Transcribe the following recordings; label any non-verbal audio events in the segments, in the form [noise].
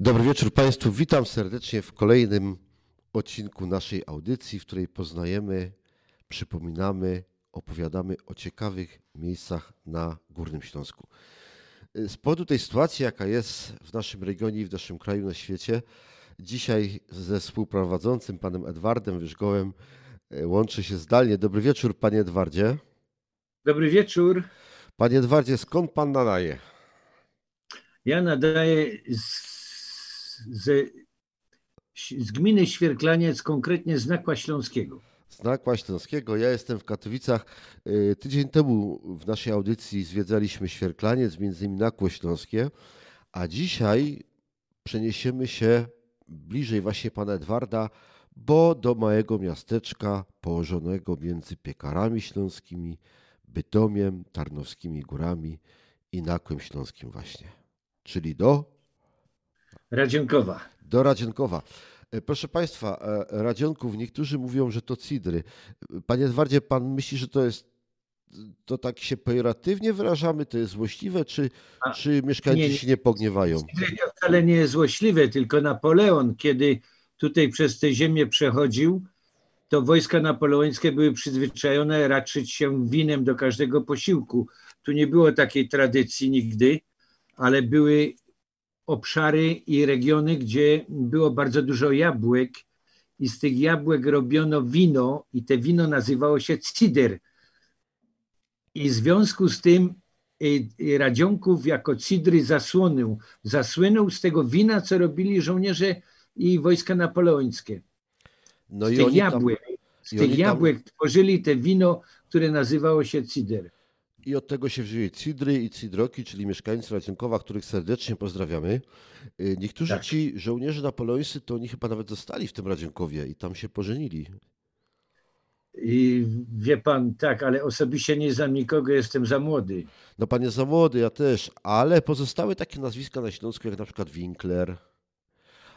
Dobry wieczór Państwu. Witam serdecznie w kolejnym odcinku naszej audycji, w której poznajemy, przypominamy, opowiadamy o ciekawych miejscach na Górnym Śląsku. Z powodu tej sytuacji, jaka jest w naszym regionie i w naszym kraju, na świecie, dzisiaj ze współprowadzącym panem Edwardem Wyżgołem e, łączy się zdalnie. Dobry wieczór, panie Edwardzie. Dobry wieczór. Panie Edwardzie, skąd pan nadaje? Ja nadaję z z, z gminy Świerklaniec, konkretnie z Nakła Śląskiego. Z Nakła Śląskiego. Ja jestem w Katowicach. Y, tydzień temu w naszej audycji zwiedzaliśmy Świerklaniec, między innymi Nakło Śląskie, a dzisiaj przeniesiemy się bliżej właśnie pana Edwarda, bo do małego miasteczka położonego między Piekarami Śląskimi, Bytomiem, Tarnowskimi Górami i Nakłem Śląskim właśnie, czyli do Radzionkowa. Do Radzionkowa. E, proszę Państwa, e, Radzionków, niektórzy mówią, że to cidry. Panie Edwardzie, Pan myśli, że to jest, to tak się pejoratywnie wyrażamy, to jest złośliwe, czy, A, czy mieszkańcy nie, się nie pogniewają? Cidry to wcale nie jest złośliwe, tylko Napoleon, kiedy tutaj przez tę ziemię przechodził, to wojska napoleońskie były przyzwyczajone raczyć się winem do każdego posiłku. Tu nie było takiej tradycji nigdy, ale były obszary i regiony, gdzie było bardzo dużo jabłek i z tych jabłek robiono wino i te wino nazywało się cider. I w związku z tym y, y, Radzionków jako cidry zasłonął, zasłynął z tego wina, co robili żołnierze i wojska napoleońskie. No z tych jabłek, tam, z tych jabłek tam... tworzyli te wino, które nazywało się cider. I od tego się wzięły Cidry i Cidroki, czyli mieszkańcy Racjonkowa, których serdecznie pozdrawiamy. Y, niektórzy tak. ci żołnierze napoleońscy, to oni chyba nawet zostali w tym Radzionkowie i tam się pożenili. I wie pan, tak, ale osobiście nie znam nikogo, jestem za młody. No pan jest za młody, ja też, ale pozostały takie nazwiska na Śląsku, jak na przykład Winkler,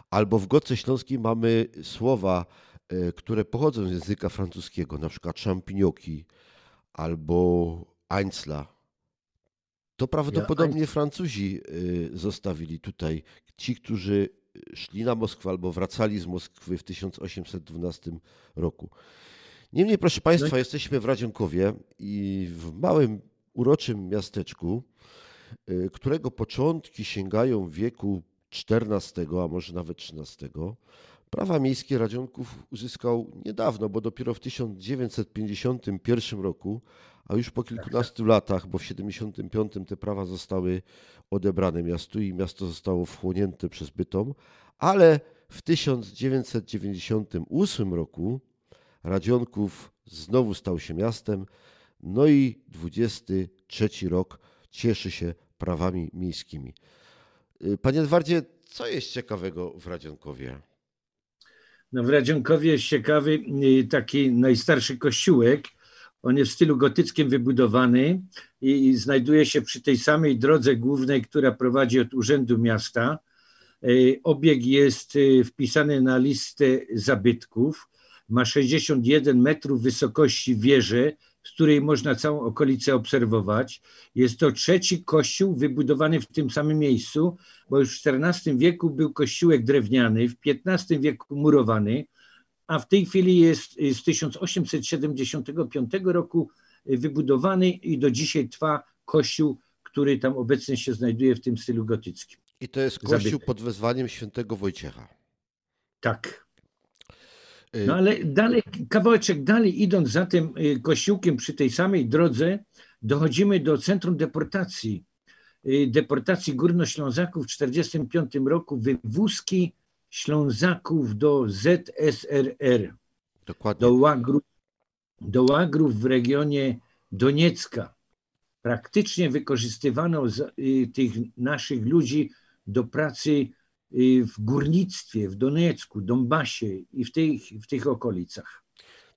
albo w Goce Śląskiej mamy słowa, y, które pochodzą z języka francuskiego, na przykład champignoki, albo Einzla. To prawdopodobnie Francuzi y, zostawili tutaj. Ci, którzy szli na Moskwę albo wracali z Moskwy w 1812 roku. Niemniej, proszę Państwa, no. jesteśmy w Radzionkowie i w małym, uroczym miasteczku, y, którego początki sięgają wieku XIV, a może nawet XIII. Prawa miejskie Radzionków uzyskał niedawno, bo dopiero w 1951 roku a już po kilkunastu latach, bo w 75 te prawa zostały odebrane miastu i miasto zostało wchłonięte przez Bytom, ale w 1998 roku Radzionków znowu stał się miastem, no i 23 rok cieszy się prawami miejskimi. Y, panie Edwardzie, co jest ciekawego w Radzionkowie? No w Radzionkowie jest ciekawy y, taki najstarszy kościółek, on jest w stylu gotyckim wybudowany i, znajduje się przy tej samej drodze głównej, która prowadzi od Urzędu Miasta. E, obieg jest e, wpisany na listę zabytków. Ma 61 metrów wysokości wieży, z której można całą okolicę obserwować. Jest to trzeci kościół wybudowany w tym samym miejscu, bo już w XIV wieku był kościółek drewniany, w XV wieku murowany a w tej chwili jest z 1875 roku wybudowany i do dzisiaj trwa kościół, który tam obecnie się znajduje w tym stylu gotyckim. I to jest kościół Zabytek. pod wezwaniem świętego Wojciecha. Tak. Y- no ale dalej, kawałeczek dalej idąc za tym y, kościółkiem przy tej samej drodze, dochodzimy do centrum deportacji. Y, deportacji Górnoślązaków w 1945 roku, wywózki Ślązaków do ZSRR, Dokładnie. Do, łagrów, do łagrów w regionie Doniecka. Praktycznie wykorzystywano z, y, tych naszych ludzi do pracy y, w górnictwie, w Doniecku, Donbasie i w tych, w tych okolicach.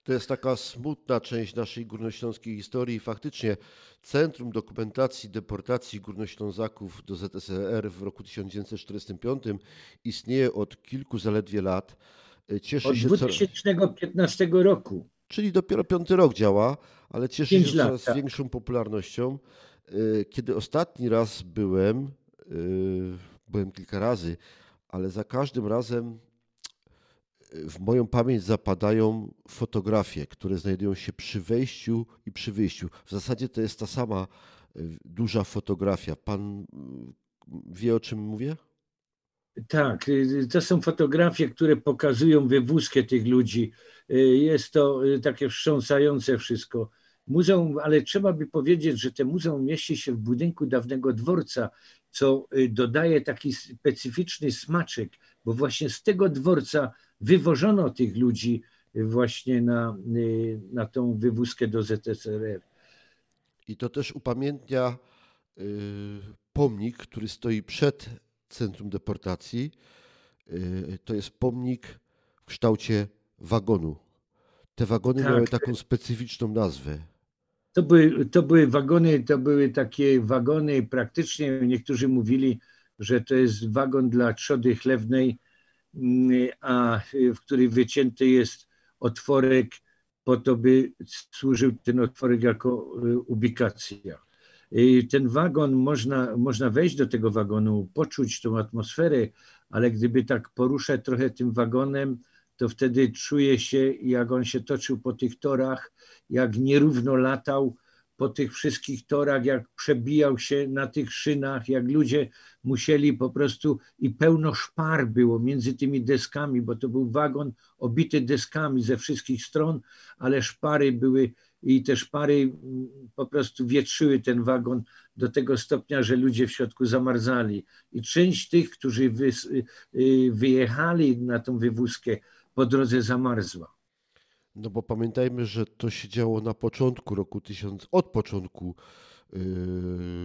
To jest taka smutna część naszej górnośląskiej historii. Faktycznie Centrum Dokumentacji Deportacji Górnoślązaków do ZSRR w roku 1945 istnieje od kilku zaledwie lat. Cieszy od się 2015 co... roku. Czyli dopiero piąty rok działa, ale cieszy się lat, coraz tak. większą popularnością. E, kiedy ostatni raz byłem, e, byłem kilka razy, ale za każdym razem w moją pamięć zapadają fotografie, które znajdują się przy wejściu i przy wyjściu. W zasadzie to jest ta sama duża fotografia. Pan wie, o czym mówię? Tak, y, to są fotografie, które pokazują wywózkę tych ludzi. Y, jest to y, takie wstrząsające wszystko. Muzeum, ale trzeba by powiedzieć, że to muzeum mieści się w budynku dawnego dworca, co dodaje taki specyficzny smaczek, bo właśnie z tego dworca wywożono tych ludzi właśnie na, na tą wywózkę do ZSRR. I to też upamiętnia pomnik, który stoi przed centrum deportacji. Y, to jest pomnik w kształcie wagonu. Te wagony tak. miały taką specyficzną nazwę. To były, to były wagony, to były takie wagony, praktycznie niektórzy mówili, że to jest wagon dla trzody chlewnej, a w której wycięty jest otworek po to, by służył ten otworek jako y, ubikacja. Ten wagon, można, można wejść do tego wagonu, poczuć tą atmosferę, ale gdyby tak poruszać trochę tym wagonem, to wtedy czuje się, jak on się toczył po tych torach, jak nierówno latał po tych wszystkich torach, jak przebijał się na tych szynach, jak ludzie musieli po prostu i pełno szpar było między tymi deskami, bo to był wagon obity deskami ze wszystkich stron, ale szpary były i te szpary mm, po prostu wietrzyły ten wagon do tego stopnia, że ludzie w środku zamarzali. I część tych, którzy y, wyjechali na tą wywózkę, po drodze zamarzła. No bo pamiętajmy, że to się działo na początku roku 1000, od początku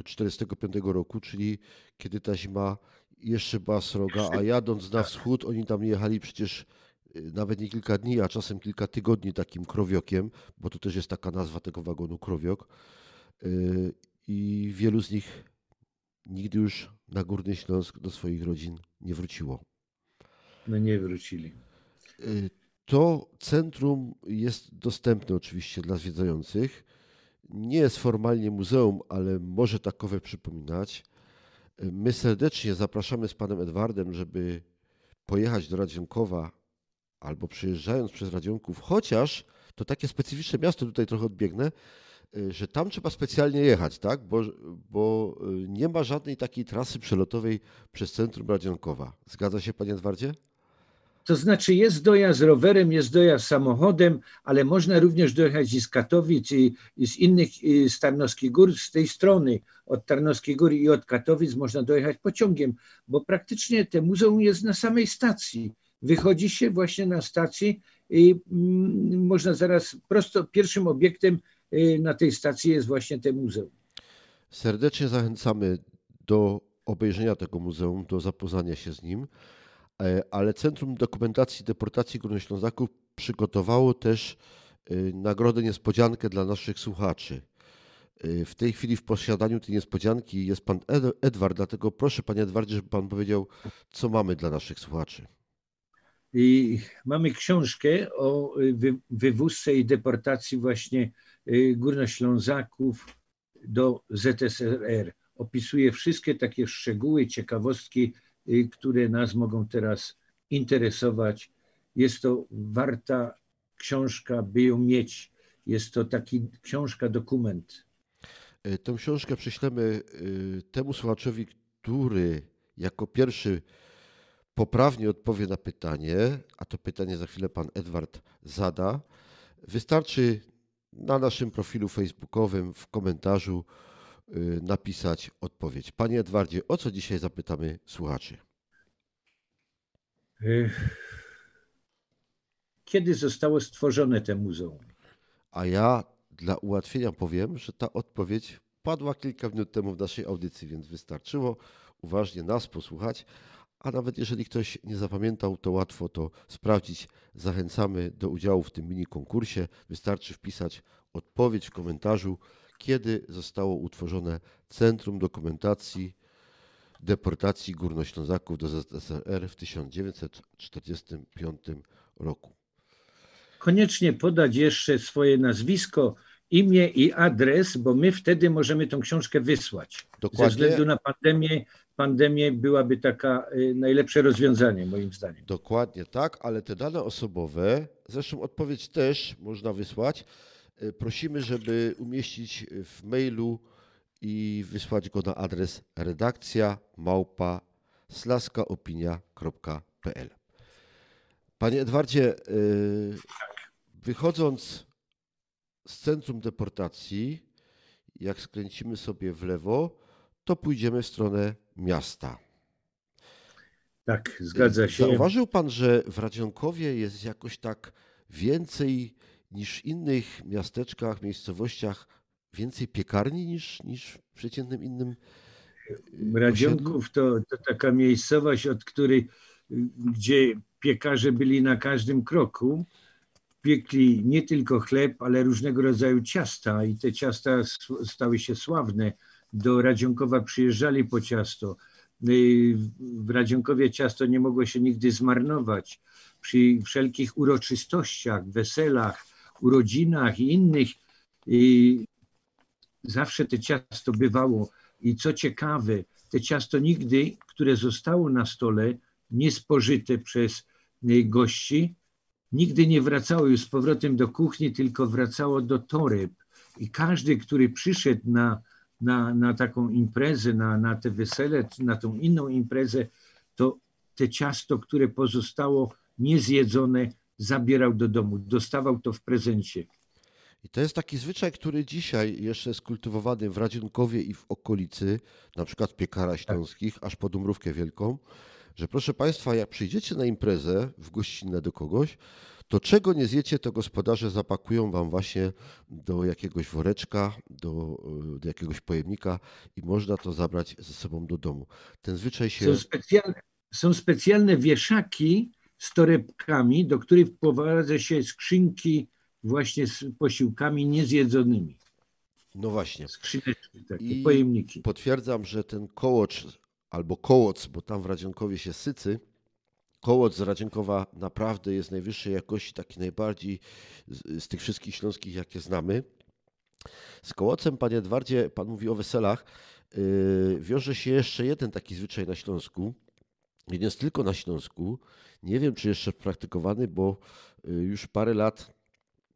1945 y, roku, czyli kiedy ta zima jeszcze była sroga, a jadąc na wschód, oni tam jechali przecież Y, nawet nie kilka dni, a czasem kilka tygodni takim krowiokiem, bo to też jest taka nazwa tego wagonu krowiok. Y, I wielu z nich nigdy już na Górny Śląsk do swoich rodzin nie wróciło. No nie wrócili. Y, to centrum jest dostępne oczywiście dla zwiedzających. Nie jest formalnie muzeum, ale może takowe przypominać. My serdecznie zapraszamy z panem Edwardem, żeby pojechać do Radzionkowa albo przyjeżdżając przez Radzionków, chociaż to takie specyficzne miasto, tutaj trochę odbiegnę, y, że tam trzeba specjalnie jechać, tak? bo, bo y, nie ma żadnej takiej trasy przelotowej przez centrum Radzionkowa. Zgadza się, panie Edwardzie? To znaczy jest dojazd rowerem, jest dojazd samochodem, ale można również dojechać i z Katowic, i, i z innych, i z Tarnowskich Gór, z tej strony, od Tarnowskiej Góry i od Katowic można dojechać pociągiem, bo praktycznie te muzeum jest na samej stacji wychodzi się właśnie na stacji i mm, można zaraz prosto pierwszym obiektem y, na tej stacji jest właśnie te muzeum. Serdecznie zachęcamy do obejrzenia tego muzeum, do zapoznania się z nim, ale Centrum Dokumentacji Deportacji Górnoślązaków przygotowało też y, nagrodę niespodziankę dla naszych słuchaczy. Y, w tej chwili w posiadaniu tej niespodzianki jest pan Edward, dlatego proszę panie Edwardzie, żeby pan powiedział, co mamy dla naszych słuchaczy. I mamy książkę o wywózce i deportacji właśnie y, Górnoślązaków do ZSRR. Opisuje wszystkie takie szczegóły, ciekawostki, y, które nas mogą teraz interesować. Jest to warta książka, by ją mieć. Jest to taki książka, dokument. E, tę książkę prześlemy y, temu słuchaczowi, który jako pierwszy poprawnie odpowie na pytanie, a to pytanie za chwilę pan Edward zada, wystarczy na naszym profilu facebookowym w komentarzu y, napisać odpowiedź. Panie Edwardzie, o co dzisiaj zapytamy słuchaczy? Kiedy zostało stworzone te muzeum? A ja dla ułatwienia powiem, że ta odpowiedź padła kilka minut temu w naszej audycji, więc wystarczyło uważnie nas posłuchać, a nawet jeżeli ktoś nie zapamiętał, to łatwo to sprawdzić. Zachęcamy do udziału w tym mini konkursie. Wystarczy wpisać odpowiedź w komentarzu, kiedy zostało utworzone Centrum Dokumentacji Deportacji Górnoślązaków do ZSRR w 1945 roku. Koniecznie podać jeszcze swoje nazwisko imię i adres, bo my wtedy możemy tą książkę wysłać. Dokładnie. Ze względu na pandemię, pandemię byłaby taka y, najlepsze rozwiązanie, moim zdaniem. Dokładnie tak, ale te dane osobowe, zresztą odpowiedź też można wysłać. Y, prosimy, żeby umieścić w mailu i wysłać go na adres redakcja małpa slaskaopinia.pl. Panie Edwardzie, y, wychodząc z centrum deportacji, jak skręcimy sobie w lewo, to pójdziemy w stronę miasta. Tak, zgadza się. Zauważył pan, że w Radzionkowie jest jakoś tak więcej niż w innych miasteczkach, miejscowościach, więcej piekarni niż, niż w przeciętnym innym. Radzionków to, to taka miejscowość, od której, gdzie piekarze byli na każdym kroku piekli nie tylko chleb, ale różnego rodzaju ciasta i te ciasta stały się sławne. Do Radzionkowa przyjeżdżali po ciasto. W Radzionkowie ciasto nie mogło się nigdy zmarnować. Przy wszelkich uroczystościach, weselach, urodzinach i innych i zawsze te ciasto bywało. I co ciekawe, te ciasto nigdy, które zostało na stole, nie spożyte przez y, gości, nigdy nie wracało już z powrotem do kuchni, tylko wracało do toreb. I każdy, który przyszedł na, na, na taką imprezę, na, na te wesele, na tą inną imprezę, to te ciasto, które pozostało niezjedzone, zabierał do domu, dostawał to w prezencie. I to jest taki zwyczaj, który dzisiaj jeszcze jest kultywowany w Radzionkowie i w okolicy, na przykład piekara śląskich, aż po Dumrówkę Wielką że proszę Państwa, jak przyjdziecie na imprezę w gościnę do kogoś, to czego nie zjecie, to gospodarze zapakują Wam właśnie do jakiegoś woreczka, do, do jakiegoś pojemnika i można to zabrać ze sobą do domu. Ten zwyczaj się... Są specjalne, są specjalne wieszaki z torebkami, do których wprowadza się skrzynki właśnie z posiłkami niezjedzonymi. No właśnie. Skrzyneczki takie, I pojemniki. Potwierdzam, że ten kołocz albo kołoc, bo tam w Radzionkowie się sycy. Kołoc z Radzionkowa naprawdę jest najwyższej jakości, taki najbardziej z, z tych wszystkich śląskich, jakie znamy. Z kołocem, panie Edwardzie, pan mówi o weselach, yy, wiąże się jeszcze jeden taki zwyczaj na Śląsku. Nie jest tylko na Śląsku. Nie wiem, czy jeszcze praktykowany, bo yy, już parę lat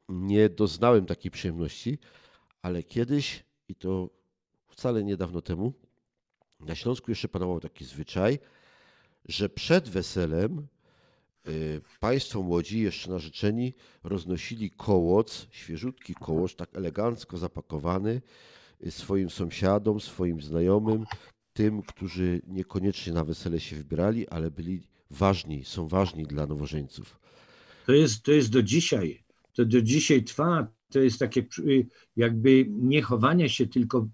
nie doznałem takiej przyjemności, ale kiedyś, i to wcale niedawno temu, na Śląsku jeszcze panował taki zwyczaj, że przed weselem y, państwo młodzi, jeszcze narzeczeni, roznosili kołoc, świeżutki kołoc, tak elegancko zapakowany y, swoim sąsiadom, swoim znajomym, tym, którzy niekoniecznie na wesele się wybierali, ale byli ważni, są ważni dla nowożeńców. To jest, to jest do dzisiaj. To do dzisiaj trwa. To jest takie y, jakby nie chowanie się, tylko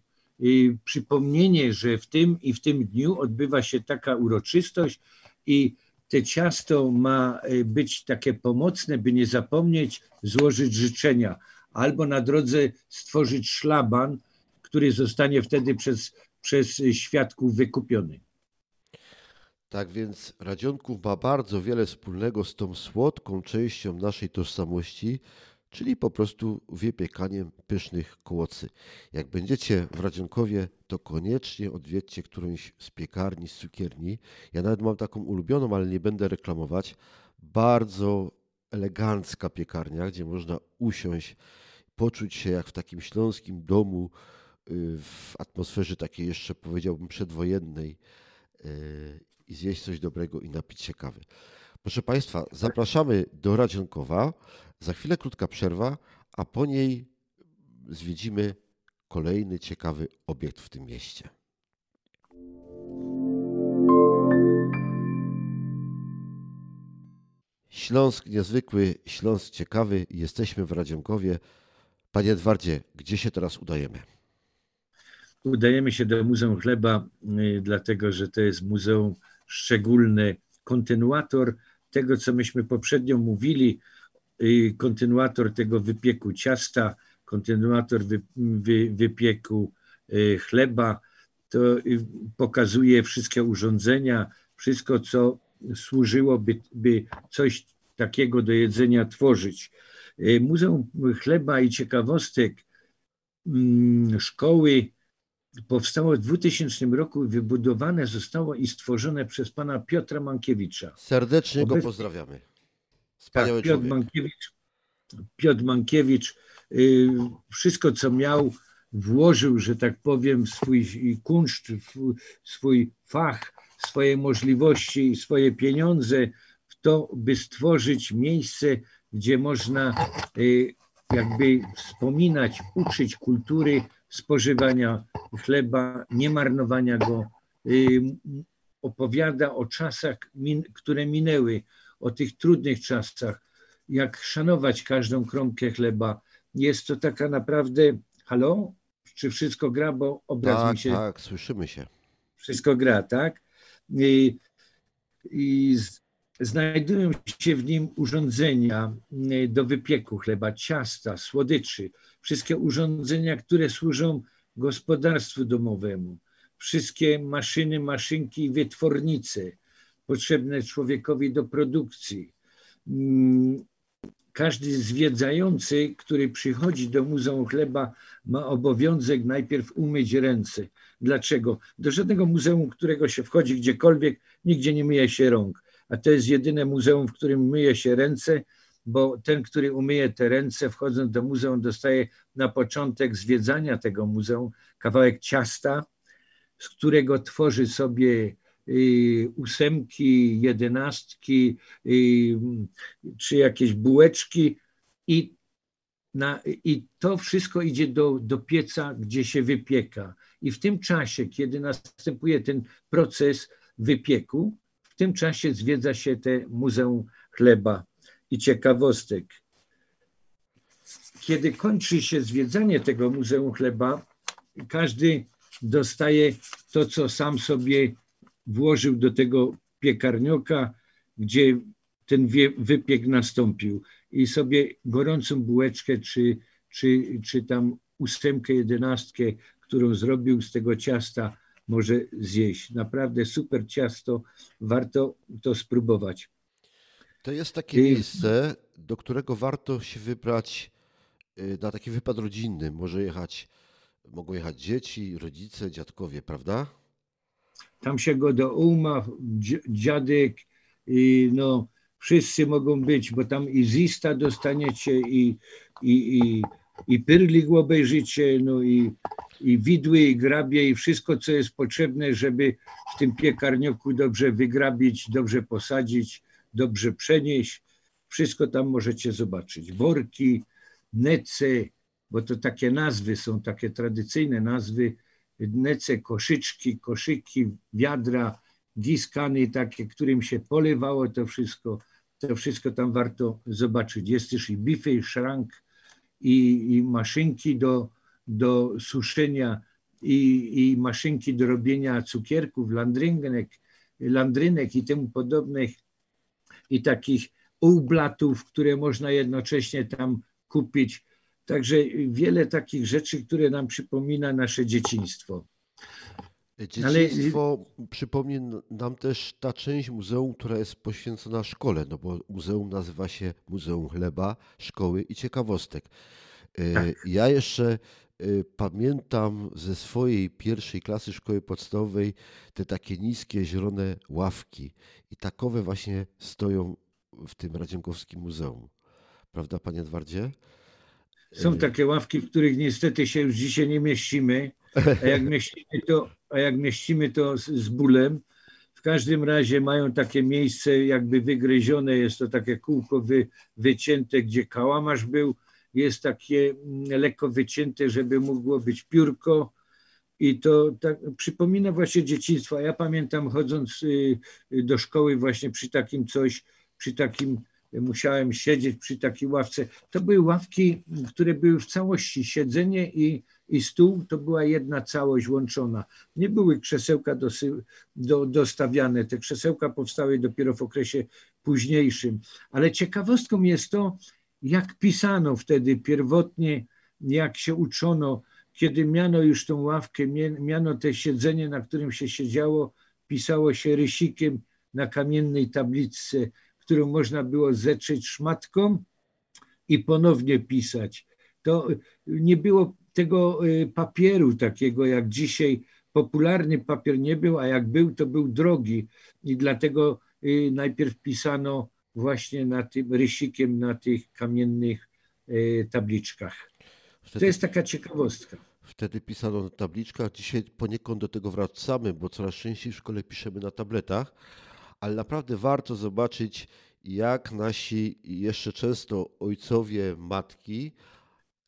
przypomnienie, że w tym i w tym dniu odbywa się taka uroczystość i te ciasto ma e, być takie pomocne, by nie zapomnieć złożyć życzenia, albo na drodze stworzyć szlaban, który zostanie wtedy przez, przez świadków wykupiony. Tak więc Radzionków ma bardzo wiele wspólnego z tą słodką częścią naszej tożsamości, czyli po prostu wypiekaniem pysznych kołocy. Jak będziecie w Radzionkowie, to koniecznie odwiedźcie którąś z piekarni, z cukierni. Ja nawet mam taką ulubioną, ale nie będę reklamować. Bardzo elegancka piekarnia, gdzie można usiąść, poczuć się jak w takim śląskim domu, y, w atmosferze takiej jeszcze powiedziałbym przedwojennej y, i zjeść coś dobrego i napić się kawy. Proszę Państwa, zapraszamy do Radzionkowa. Za chwilę krótka przerwa, a po niej zwiedzimy kolejny ciekawy obiekt w tym mieście. Śląsk niezwykły, Śląsk ciekawy. Jesteśmy w Radzionkowie. Panie Edwardzie, gdzie się teraz udajemy? Udajemy się do Muzeum Chleba, y, dlatego że to jest muzeum szczególne, kontynuator tego, co myśmy poprzednio mówili, kontynuator tego wypieku ciasta, kontynuator wy, wy, wypieku y, chleba, to y, pokazuje wszystkie urządzenia, wszystko, co służyło, by, by coś takiego do jedzenia tworzyć. Y, Muzeum Chleba i Ciekawostek mm, szkoły powstało w 2000 roku, wybudowane zostało i stworzone przez pana Piotra Mankiewicza. Serdecznie go pozdrawiamy. Wspaniały tak, Piotr Mankiewicz, Piotr Mankiewicz y, wszystko co miał włożył, że tak powiem, swój kunszt, swój fach, swoje możliwości, swoje pieniądze w to, by stworzyć miejsce, gdzie można y, jakby wspominać, uczyć kultury spożywania chleba, nie marnowania go. Opowiada o czasach, które minęły, o tych trudnych czasach, jak szanować każdą kromkę chleba. Jest to taka naprawdę. Halo? Czy wszystko gra, bo obraz tak, mi się. Tak, słyszymy się. Wszystko gra, tak? I, i znajdują się w nim urządzenia y, do wypieku chleba, ciasta, słodyczy, wszystkie urządzenia, które służą gospodarstwu domowemu, wszystkie maszyny, maszynki i wytwornice potrzebne człowiekowi do produkcji. Mm, każdy zwiedzający, który przychodzi do Muzeum Chleba, ma obowiązek najpierw umyć ręce. Dlaczego? Do żadnego muzeum, którego się wchodzi gdziekolwiek, nigdzie nie myje się rąk. A to jest jedyne muzeum, w którym myje się ręce, bo ten, który umyje te ręce, wchodząc do muzeum, dostaje na początek zwiedzania tego muzeum kawałek ciasta, z którego tworzy sobie y, ósemki, jedenastki, y, czy jakieś bułeczki i, na, i to wszystko idzie do, do pieca, gdzie się wypieka. I w tym czasie, kiedy następuje ten proces wypieku, tym czasie zwiedza się te Muzeum Chleba i ciekawostek. Kiedy kończy się zwiedzanie tego Muzeum Chleba, każdy dostaje to, co sam sobie włożył do tego piekarnioka, gdzie ten wypiek nastąpił. I sobie gorącą bułeczkę, czy, czy, czy tam ósemkę, jedenastkę, którą zrobił z tego ciasta, może zjeść. Naprawdę super ciasto, warto to spróbować. To jest takie miejsce, do którego warto się wybrać y, na taki wypad rodzinny. Może jechać, mogą jechać dzieci, rodzice, dziadkowie, prawda? Tam się go do uma, dziadek, i no wszyscy mogą być, bo tam i zista dostaniecie i, i, i, i pyrlik obejrzycie, no i, i widły, i grabie, i wszystko, co jest potrzebne, żeby w tym piekarnioku dobrze wygrabić, dobrze posadzić dobrze przenieść. Wszystko tam możecie zobaczyć. Worki, nece, bo to takie nazwy są, takie tradycyjne nazwy. Nece, koszyczki, koszyki, wiadra, giskany takie, którym się polewało to wszystko. To wszystko tam warto zobaczyć. Jest też i bify, i szrank, i, i maszynki do, do suszenia, i, i maszynki do robienia cukierków, landrynek, landrynek i temu podobnych i takich ublatów, które można jednocześnie tam kupić. Także wiele takich rzeczy, które nam przypomina nasze dzieciństwo. Dzieciństwo Ale... przypomni nam też ta część muzeum, która jest poświęcona szkole, no bo muzeum nazywa się Muzeum Chleba, Szkoły i Ciekawostek. E, tak. Ja jeszcze e, pamiętam ze swojej pierwszej klasy szkoły podstawowej te takie niskie, zielone ławki i takowe właśnie stoją w tym Radzienkowskim Muzeum. Prawda, panie Edwardzie? Są takie ławki, w których niestety się już dzisiaj nie mieścimy, a jak [laughs] mieścimy to, a jak mieścimy to z, z bólem. W każdym razie mają takie miejsce jakby wygryzione, jest to takie kółko wy, wycięte, gdzie kałamarz był, jest takie mm, lekko wycięte, żeby mogło być piórko, i to tak, przypomina właśnie dzieciństwo. Ja pamiętam chodząc y, do szkoły właśnie przy takim coś, przy takim musiałem siedzieć przy takiej ławce. To były ławki, które były w całości siedzenie i, i stół, to była jedna całość łączona. Nie były krzesełka dosy, do, dostawiane, te krzesełka powstały dopiero w okresie późniejszym. Ale ciekawostką jest to, jak pisano wtedy pierwotnie, jak się uczono, kiedy miano już tą ławkę, miano te siedzenie, na którym się siedziało, pisało się rysikiem na kamiennej tablicy, którą można było zetrzeć szmatką i ponownie pisać. To nie było tego y, papieru takiego jak dzisiaj popularny papier nie był, a jak był, to był drogi i dlatego y, najpierw pisano właśnie na tym rysikiem na tych kamiennych y, tabliczkach. Wtedy, to jest taka ciekawostka. Wtedy pisano na tabliczkach, dzisiaj poniekąd do tego wracamy, bo coraz częściej w szkole piszemy na tabletach, ale naprawdę warto zobaczyć, jak nasi jeszcze często ojcowie, matki,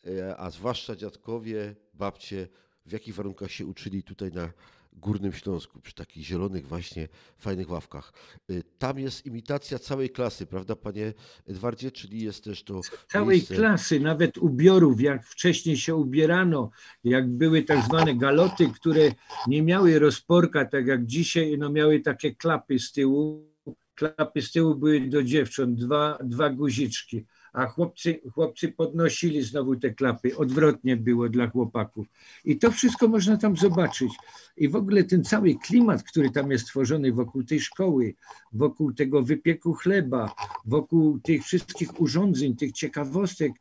e, a zwłaszcza dziadkowie, babcie, w jakich warunkach się uczyli tutaj na Górnym Śląsku, przy takich zielonych właśnie fajnych ławkach. Y, tam jest imitacja całej klasy, prawda panie Edwardzie? Czyli jest też to Całej miejsce... klasy, nawet ubiorów, jak wcześniej się ubierano, jak były tak zwane galoty, które nie miały rozporka, tak jak dzisiaj, no miały takie klapy z tyłu. Klapy z tyłu były do dziewcząt, dwa, dwa guziczki a chłopcy, chłopcy podnosili znowu te klapy. Odwrotnie było dla chłopaków. I to wszystko można tam zobaczyć. I w ogóle ten cały klimat, który tam jest tworzony wokół tej szkoły, wokół tego wypieku chleba, wokół tych wszystkich urządzeń, tych ciekawostek,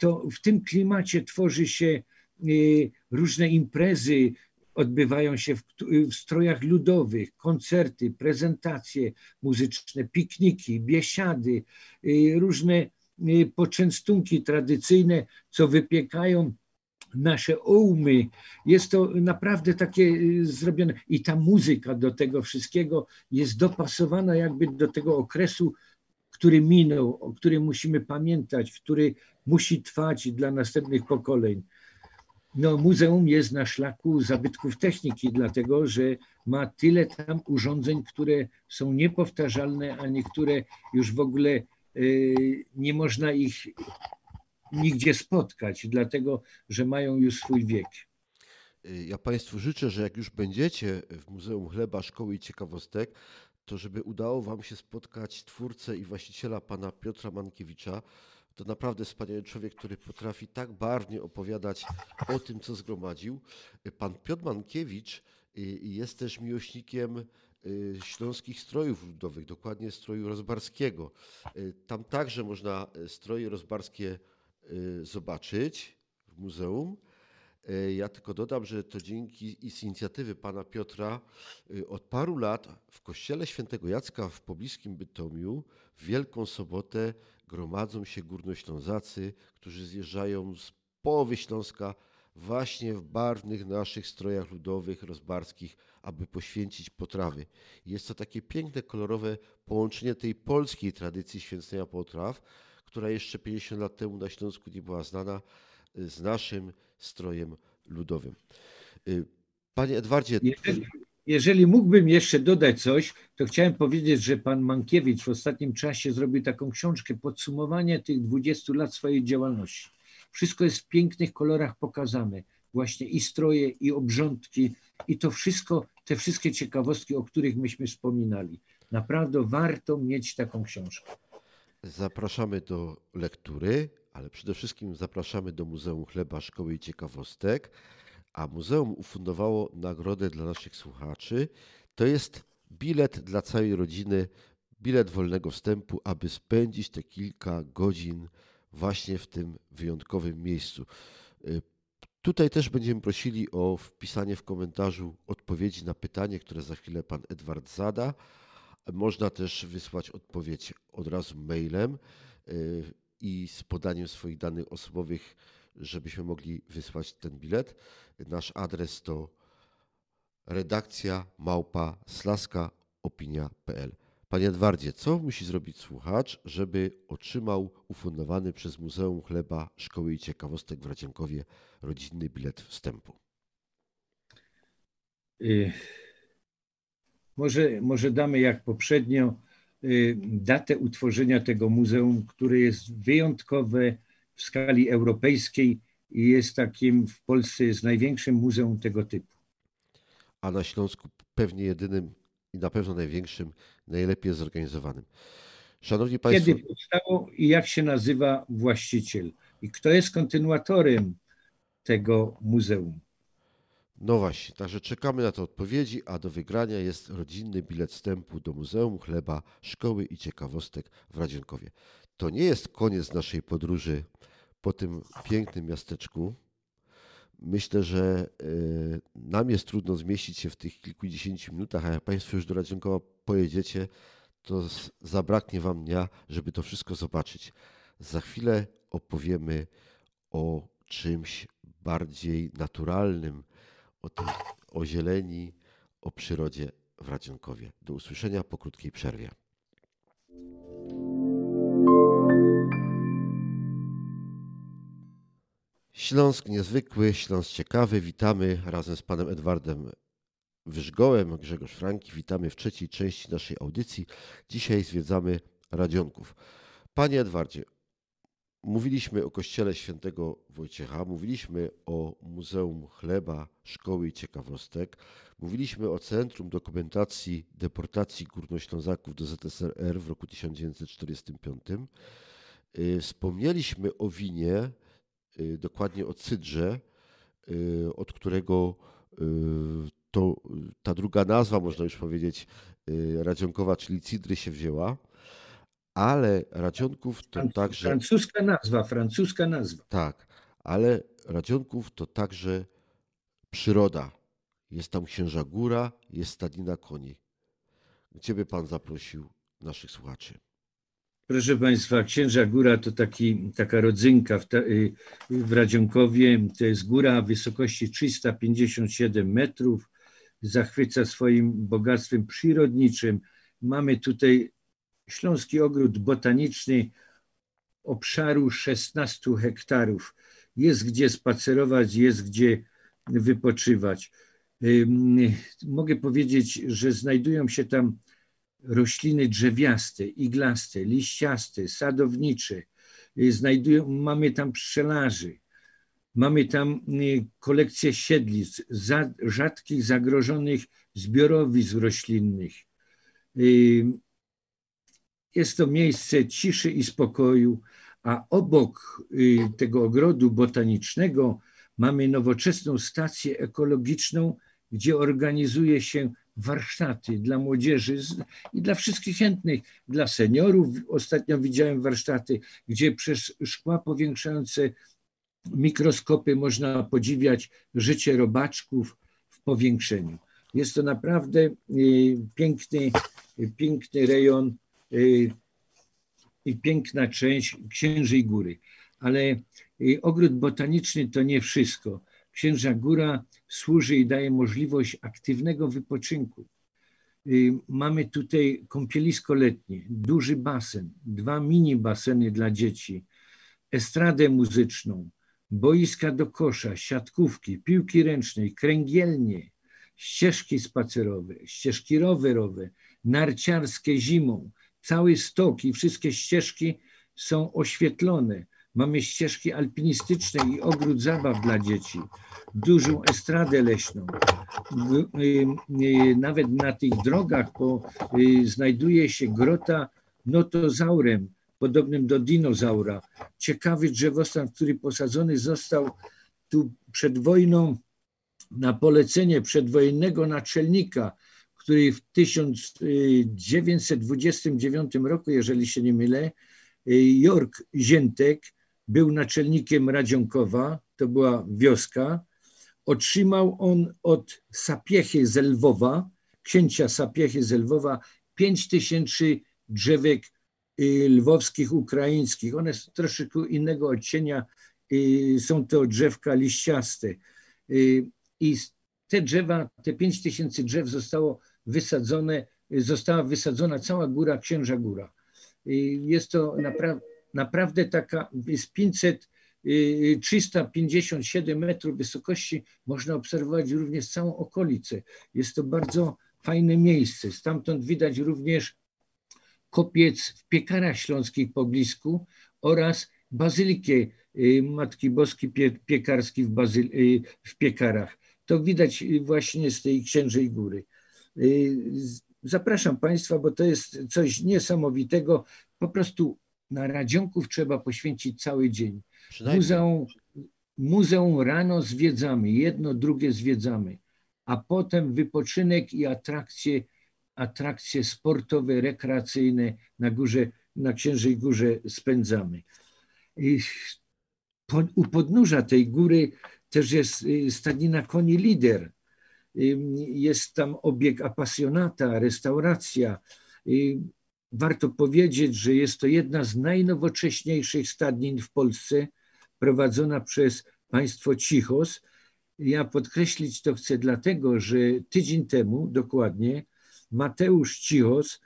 to w tym klimacie tworzy się y, różne imprezy, odbywają się w, w, strojach ludowych, koncerty, prezentacje muzyczne, pikniki, biesiady, y, różne Y, poczęstunki tradycyjne, co wypiekają nasze umy. Jest to naprawdę takie y, zrobione i ta muzyka do tego wszystkiego jest dopasowana jakby do tego okresu, który minął, o którym musimy pamiętać, który musi trwać dla następnych pokoleń. No, muzeum jest na szlaku zabytków techniki, dlatego że ma tyle tam urządzeń, które są niepowtarzalne, a niektóre już w ogóle Y, nie można ich nigdzie spotkać, dlatego że mają już swój wiek. Y, ja Państwu życzę, że jak już będziecie w Muzeum Chleba, Szkoły i Ciekawostek, to żeby udało Wam się spotkać twórcę i właściciela pana Piotra Mankiewicza. To naprawdę wspaniały człowiek, który potrafi tak barwnie opowiadać o tym, co zgromadził. Y, pan Piotr Mankiewicz jest też miłośnikiem Y, śląskich strojów ludowych, dokładnie stroju rozbarskiego. Y, tam także można y, stroje rozbarskie zobaczyć w muzeum. Ja tylko dodam, że to dzięki z inicjatywy pana Piotra od paru lat w kościele świętego Jacka w pobliskim Bytomiu w Wielką Sobotę gromadzą się górnoślązacy, którzy zjeżdżają z połowy Śląska właśnie w barwnych naszych strojach ludowych, rozbarskich, aby poświęcić potrawy. Jest to takie piękne, kolorowe połączenie tej polskiej tradycji święcenia potraw, która jeszcze 50 lat temu na Śląsku nie była znana, y, z naszym strojem ludowym. Y, panie Edwardzie. Jeżeli mógłbym jeszcze dodać coś, to chciałem powiedzieć, że pan Mankiewicz w ostatnim czasie zrobił taką książkę, podsumowanie tych 20 lat swojej działalności. Wszystko jest w pięknych kolorach pokazane. Właśnie i stroje, i obrządki, i to wszystko, te wszystkie ciekawostki, o których myśmy wspominali. Naprawdę warto mieć taką książkę. Zapraszamy do lektury, ale przede wszystkim zapraszamy do Muzeum Chleba, Szkoły i Ciekawostek. A muzeum ufundowało nagrodę dla naszych słuchaczy. To jest bilet dla całej rodziny, bilet wolnego wstępu, aby spędzić te kilka godzin właśnie w tym wyjątkowym miejscu. Y, tutaj też będziemy prosili o wpisanie w komentarzu odpowiedzi na pytanie, które za chwilę pan Edward zada. Można też wysłać odpowiedź od razu mailem y, i z podaniem swoich danych osobowych, żebyśmy mogli wysłać ten bilet. Nasz adres to redakcja małpa slaska opinia.pl. Panie Edwardzie, co musi zrobić słuchacz, żeby otrzymał ufundowany przez Muzeum Chleba Szkoły i Ciekawostek w Radzienkowie rodzinny bilet wstępu? Y, może, może damy jak poprzednio y, datę utworzenia tego muzeum, które jest wyjątkowe w skali europejskiej i jest takim w Polsce jest największym muzeum tego typu. A na Śląsku pewnie jedynym i na pewno największym, najlepiej zorganizowanym. Szanowni Państwo. Kiedy powstało i jak się nazywa właściciel? I kto jest kontynuatorem tego muzeum? No właśnie, także czekamy na te odpowiedzi, a do wygrania jest rodzinny bilet wstępu do Muzeum Chleba, Szkoły i Ciekawostek w Radzienkowie. To nie jest koniec naszej podróży po tym pięknym miasteczku, Myślę, że nam jest trudno zmieścić się w tych kilkudziesięciu minutach, a jak Państwo już do Radzionkowa pojedziecie, to zabraknie Wam dnia, żeby to wszystko zobaczyć. Za chwilę opowiemy o czymś bardziej naturalnym, o, tym, o zieleni, o przyrodzie w Radzionkowie. Do usłyszenia po krótkiej przerwie. Śląsk niezwykły, Śląsk ciekawy. Witamy razem z panem Edwardem Wyżgołem, Grzegorz Franki. Witamy w trzeciej części naszej audycji. Dzisiaj zwiedzamy Radzionków. Panie Edwardzie, mówiliśmy o kościele świętego Wojciecha, mówiliśmy o Muzeum Chleba, Szkoły i Ciekawostek, mówiliśmy o Centrum Dokumentacji Deportacji Górnoślązaków do ZSRR w roku 1945. Y, wspomnieliśmy o winie, dokładnie o cydrze, y, od którego to ta druga nazwa, można już powiedzieć, y, radzionkowa, czyli Cidry się wzięła, ale radzionków to także... Francuska nazwa, francuska nazwa. Tak, ale radzionków to także przyroda. Jest tam Księża Góra, jest stadnina koni. Gdzie by Pan zaprosił naszych słuchaczy? Proszę Państwa, Księża Góra to taki, taka rodzynka w, ta, y, w Radzionkowie. To jest góra wysokości 357 metrów zachwyca swoim bogactwem przyrodniczym. Mamy tutaj Śląski Ogród Botaniczny obszaru 16 hektarów. Jest gdzie spacerować, jest gdzie wypoczywać. Mogę powiedzieć, że znajdują się tam rośliny drzewiaste, iglaste, liściaste, sadownicze. Znajdują, mamy tam pszczelarzy, Mamy tam y, kolekcję siedlic, rzadkich, zagrożonych zbiorowisk roślinnych. Y, jest to miejsce ciszy i spokoju, a obok y, tego ogrodu botanicznego mamy nowoczesną stację ekologiczną, gdzie organizuje się warsztaty dla młodzieży i dla wszystkich chętnych, dla seniorów. Ostatnio widziałem warsztaty, gdzie przez szkła powiększające mikroskopy można podziwiać życie robaczków w powiększeniu. Jest to naprawdę y, piękny, piękny rejon y, i piękna część Księżej Góry. Ale y, ogród botaniczny to nie wszystko. Księża Góra służy i daje możliwość aktywnego wypoczynku. Mamy tutaj kąpielisko letnie, duży basen, dwa mini baseny dla dzieci, estradę muzyczną, boiska do kosza, siatkówki, piłki ręcznej, kręgielnie, ścieżki spacerowe, ścieżki rowerowe, narciarskie zimą. Cały stok i wszystkie ścieżki są oświetlone. Mamy ścieżki alpinistyczne i ogród zabaw dla dzieci, dużą estradę leśną. Y, y, nawet na tych drogach y, znajduje się grota notozaurem, podobnym do dinozaura. Ciekawy drzewostan, który posadzony został tu przed wojną na polecenie przedwojennego naczelnika, który w 1929 roku, jeżeli się nie mylę, Jork Ziętek był naczelnikiem Radzionkowa, to była wioska. Otrzymał on od Sapiechy z Lwowa, księcia Sapiechy z Lwowa, 5 tysięcy drzewek lwowskich, ukraińskich. One są troszeczkę innego odcienia, są to drzewka liściaste. I te drzewa, te 5 tysięcy drzew zostało wysadzone, została wysadzona cała góra Księża Góra. Jest to napra naprawdę taka, jest 500, 357 metrów wysokości, można obserwować również całą okolicę. Jest to bardzo fajne miejsce. Stamtąd widać również kopiec w piekarach śląskich poblisku oraz bazylikę y, Matki Boskiej Piekarskiej w, bazyl, y, w piekarach. To widać właśnie z tej Księżej Góry. Y, zapraszam Państwa, bo to jest coś niesamowitego. Po prostu na Radzionków trzeba poświęcić cały dzień. Muzeum, muzeum rano zwiedzamy, jedno, drugie zwiedzamy, a potem wypoczynek i atrakcje atrakcje sportowe, rekreacyjne na górze, na Księżej Górze spędzamy. I u podnóża tej góry też jest y, stadnina koni lider. Jest tam obieg apasjonata, restauracja. Warto powiedzieć, że jest to jedna z najnowocześniejszych stadnin w Polsce, prowadzona przez państwo Cichos. Ja podkreślić to chcę dlatego, że tydzień temu dokładnie Mateusz Cichos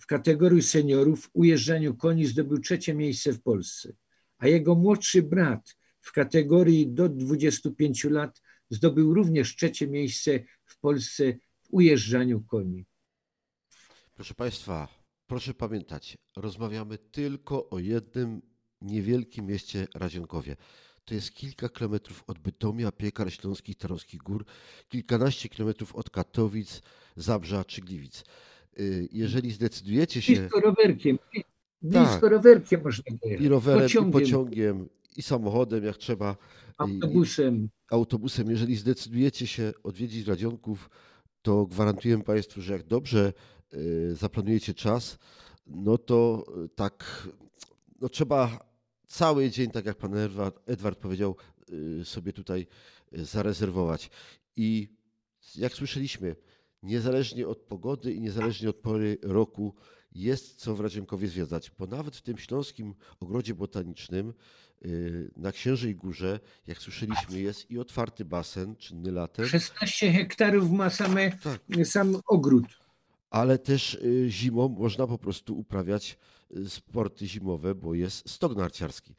w kategorii seniorów w ujeżdżaniu koni zdobył trzecie miejsce w Polsce, a jego młodszy brat w kategorii do 25 lat zdobył również trzecie miejsce w Polsce w ujeżdżaniu koni. Proszę Państwa, proszę pamiętać, rozmawiamy tylko o jednym niewielkim mieście Radzionkowie. To jest kilka kilometrów od Bytomia, Piekar Śląskich, Tarowskich Gór, kilkanaście kilometrów od Katowic, Zabrza czy Gliwic. Y, jeżeli zdecydujecie się... Blisko rowerkiem, blisko tak. rowerkiem można jechać. I rowerem, pociągiem. i pociągiem, i samochodem jak trzeba. Autobusem. I, autobusem. Jeżeli zdecydujecie się odwiedzić Radzionków, to gwarantuję Państwu, że jak dobrze zaplanujecie czas, no to y, tak, no trzeba cały dzień, tak jak pan Edward, powiedział, sobie tutaj zarezerwować. I jak słyszeliśmy, niezależnie od pogody i niezależnie od pory roku jest co w Radzienkowie zwiedzać, bo nawet w tym śląskim ogrodzie botanicznym y, na Księżej Górze, jak słyszeliśmy, jest i otwarty basen czynny latem. 16 hektarów ma same, tak. sam ogród. Ale też y, zimą można po prostu uprawiać y, sporty zimowe, bo jest stok narciarski.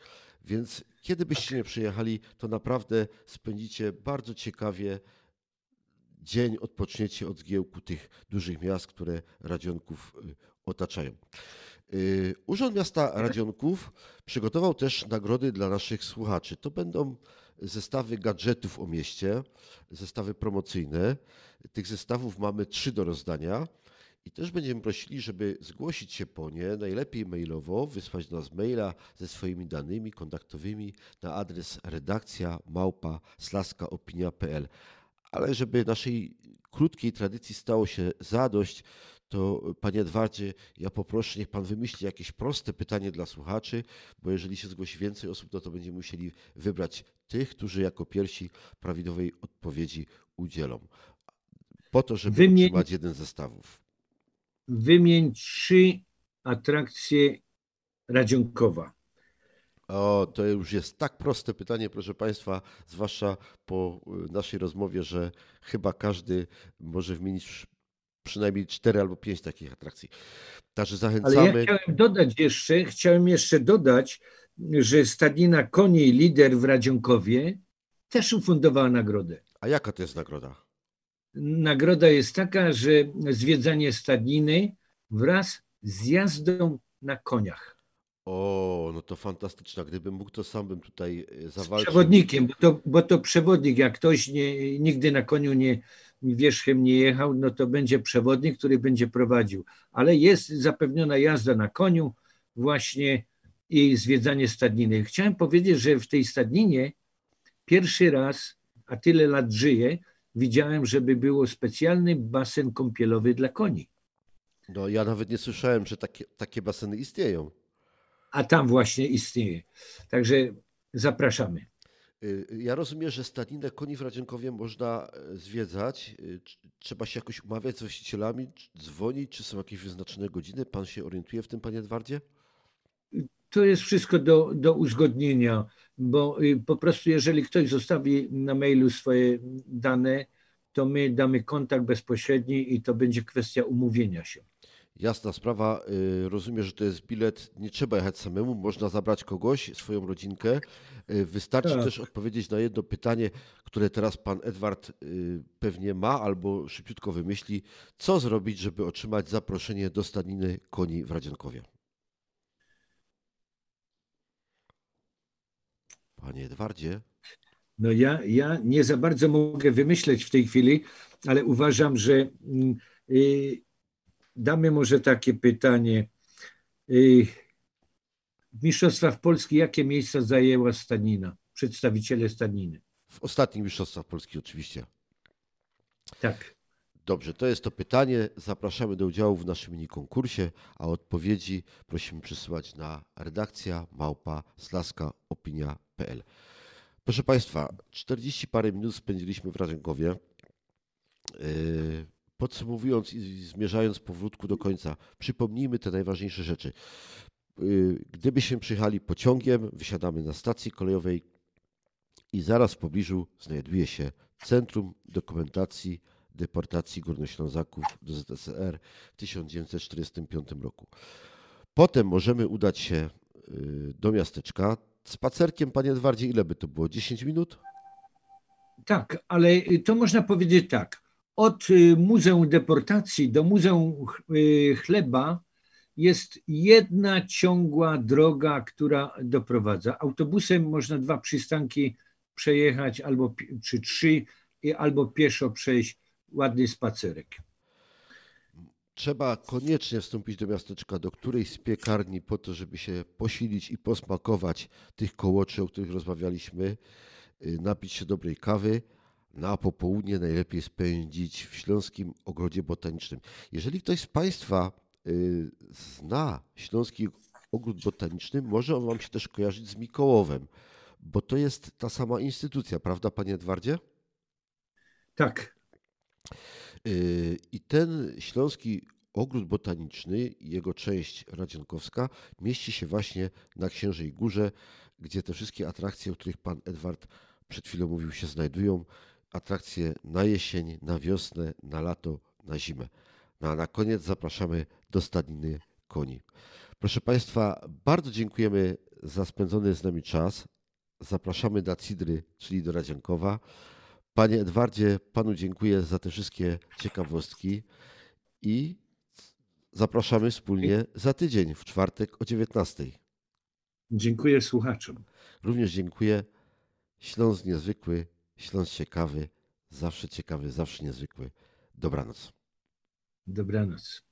Więc kiedy byście nie przyjechali, to naprawdę spędzicie bardzo ciekawie dzień odpoczniecie od zgiełku tych dużych miast, które Radzionków y, otaczają. Urząd Miasta Radzionków przygotował też nagrody dla naszych słuchaczy. To będą zestawy gadżetów o mieście, zestawy promocyjne. Tych zestawów mamy trzy do rozdania. I też będziemy prosili, żeby zgłosić się po nie, najlepiej mailowo, wysłać do nas maila ze swoimi danymi kontaktowymi na adres redakcja małpa slaskaopinia.pl ale żeby naszej krótkiej tradycji stało się zadość, to panie Edwardzie, ja poproszę, niech pan wymyśli jakieś proste pytanie dla słuchaczy, bo jeżeli się zgłosi więcej osób, to, to będziemy musieli wybrać tych, którzy jako pierwsi prawidłowej odpowiedzi udzielą. Po to, żeby Wymień... otrzymać jeden zestawów. Wymień trzy atrakcje Radzionkowa. O, to już jest tak proste pytanie, proszę Państwa, zwłaszcza po y, naszej rozmowie, że chyba każdy może wymienić przynajmniej cztery albo pięć takich atrakcji. Także zachęcamy. Ale ja chciałem dodać jeszcze, chciałem jeszcze dodać, że stadnina koni lider w Radzionkowie też ufundowała nagrodę. A jaka to jest nagroda? Nagroda jest taka, że zwiedzanie stadniny wraz z jazdą na koniach. O, no to fantastyczna. Gdybym mógł, to sam bym tutaj e, zawalczył. Z przewodnikiem, bo to, bo to przewodnik, jak ktoś nie, nigdy na koniu nie wierzchem nie jechał, no to będzie przewodnik, który będzie prowadził. Ale jest zapewniona jazda na koniu właśnie i zwiedzanie stadniny. Chciałem powiedzieć, że w tej stadninie pierwszy raz, a tyle lat żyję, widziałem, żeby było specjalny basen kąpielowy dla koni. No ja nawet nie słyszałem, że takie, takie baseny istnieją a tam właśnie istnieje. Także zapraszamy. Y, ja rozumiem, że stadninę koni w Radzionkowie można e, zwiedzać. Y, trzeba się jakoś umawiać z właścicielami, dzwonić, czy są jakieś wyznaczone godziny? Pan się orientuje w tym, panie Edwardzie? To jest wszystko do, do uzgodnienia, bo y, po prostu jeżeli ktoś zostawi na mailu swoje dane, to my damy kontakt bezpośredni i to będzie kwestia umówienia się. Jasna sprawa, y, rozumiem, że to jest bilet, nie trzeba jechać samemu, można zabrać kogoś, swoją rodzinkę. Y, wystarczy tak. też odpowiedzieć na jedno pytanie, które teraz pan Edward pewnie ma albo szybciutko wymyśli. Co zrobić, żeby otrzymać zaproszenie do stadniny koni w Radziankowie? Panie Edwardzie? No ja, ja nie za bardzo mogę wymyśleć w tej chwili, ale uważam, że... Yy, damy może takie pytanie. Y, w Mistrzostwach Polski jakie miejsca zajęła Stanina, przedstawiciele Staniny? W ostatnich Mistrzostwach Polski oczywiście. Tak. Dobrze, to jest to pytanie. Zapraszamy do udziału w naszym mini konkursie, a odpowiedzi prosimy przesyłać na redakcja małpa slaska opinia.pl. Proszę Państwa, 40 parę minut spędziliśmy w Radzenkowie. Yy, Podsumowując i zmierzając powrótku do końca, przypomnijmy te najważniejsze rzeczy. Yy, Gdybyśmy przyjechali pociągiem, wysiadamy na stacji kolejowej i zaraz w pobliżu znajduje się Centrum Dokumentacji Deportacji Górnoślązaków do ZSRR w 1945 roku. Potem możemy udać się yy, do miasteczka. Spacerkiem, panie Edwardzie, ile by to było? 10 minut? Tak, ale y, to można powiedzieć tak. Od y, Muzeum Deportacji do Muzeum Ch- y, Chleba jest jedna ciągła droga, która doprowadza. Autobusem można dwa przystanki przejechać, albo czy trzy, albo pieszo przejść ładny spacerek. Trzeba koniecznie wstąpić do miasteczka, do którejś z piekarni po to, żeby się posilić i posmakować tych kołoczy, o których rozmawialiśmy, y, napić się dobrej kawy, no a popołudnie najlepiej spędzić w Śląskim Ogrodzie Botanicznym. Jeżeli ktoś z Państwa y, zna Śląski Ogród Botaniczny, może on Wam się też kojarzyć z Mikołowem, bo to jest ta sama instytucja, prawda, Panie Edwardzie? Tak, I ten Śląski Ogród Botaniczny, jego część Radzionkowska, mieści się właśnie na Księżej Górze, gdzie te wszystkie atrakcje, o których pan Edward przed chwilą mówił, się znajdują. Atrakcje na jesień, na wiosnę, na lato, na zimę. No a na koniec zapraszamy do stadniny koni. Proszę Państwa, bardzo dziękujemy za spędzony z nami czas. Zapraszamy do Cidry, czyli do Radzionkowa. Panie Edwardzie, Panu dziękuję za te wszystkie ciekawostki i zapraszamy wspólnie za tydzień, w czwartek o 19. dziękuję słuchaczom. Również dziękuję. Śląsk niezwykły, Śląsk ciekawy, zawsze ciekawy, zawsze niezwykły. Dobranoc. Dobranoc.